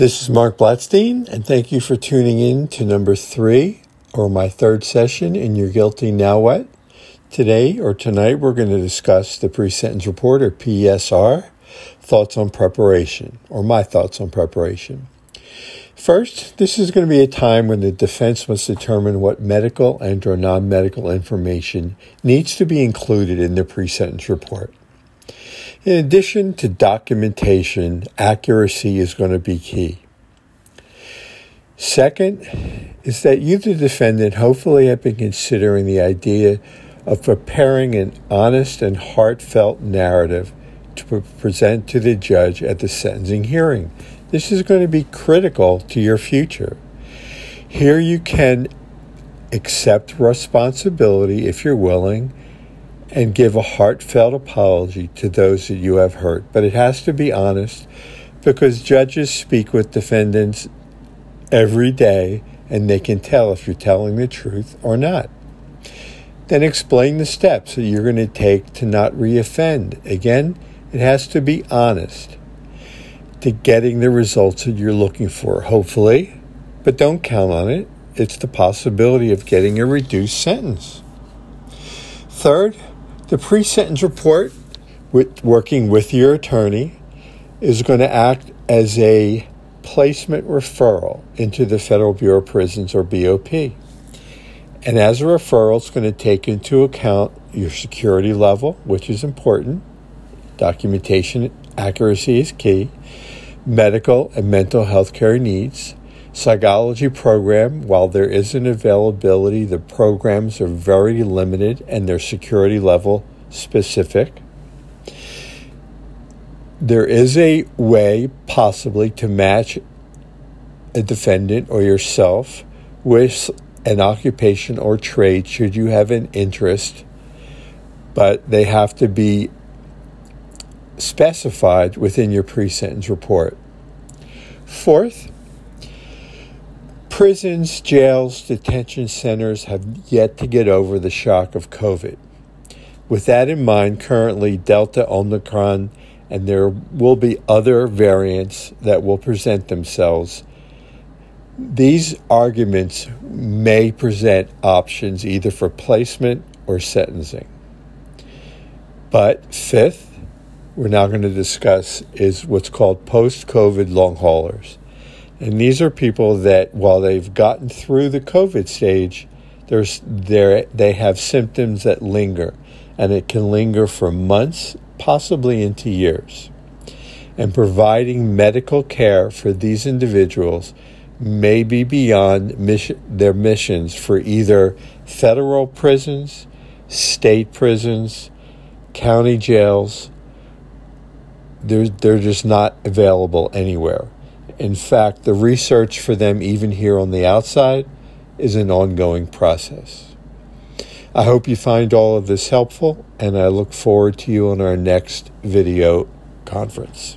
This is Marc Blatstein, and thank you for tuning in to number three, or my third session in Your Guilty Now What. Today or tonight, we're going to discuss the pre sentence report, or PSR, thoughts on preparation, or my thoughts on preparation. First, this is going to be a time when the defense must determine what medical and or non-medical information needs to be included in the pre-sentence report. In addition to documentation, accuracy is going to be key. Second is that you, the defendant, hopefully have been considering the idea of preparing an honest and heartfelt narrative to present to the judge at the sentencing hearing this is going to be critical to your future. Here you can accept responsibility if you're willing and give a heartfelt apology to those that you have hurt. But it has to be honest because judges speak with defendants every day and they can tell if you're telling the truth or not. Then explain the steps that you're going to take to not reoffend. Again, it has to be honest to getting the results that you're looking for, hopefully, but don't count on it. It's the possibility of getting a reduced sentence. Third, the pre sentence report, with working with your attorney, is going to act as a placement referral into the Federal Bureau of Prisons or BOP. And as a referral, it's going to take into account your security level, which is important. Documentation accuracy is key medical and mental health care needs. Psychology program, while there is an availability, the programs are very limited and their security level specific. There is a way, possibly, to match a defendant or yourself with an occupation or trade should you have an interest, but they have to be specified within your pre sentence report. Fourth, prisons, jails, detention centers have yet to get over the shock of COVID. With that in mind, currently Delta, Omicron, and there will be other variants that will present themselves. These arguments may present options either for placement or sentencing. But fifth, we're now going to discuss is what's called post COVID long haulers. And these are people that, while they've gotten through the COVID stage, there's, they have symptoms that linger, and it can linger for months, possibly into years. And providing medical care for these individuals may be beyond mission, their missions for either federal prisons, state prisons, county jails, they're, they're just not available anywhere. In fact, the research for them, even here on the outside, is an ongoing process. I hope you find all of this helpful, and I look forward to you on our next video conference.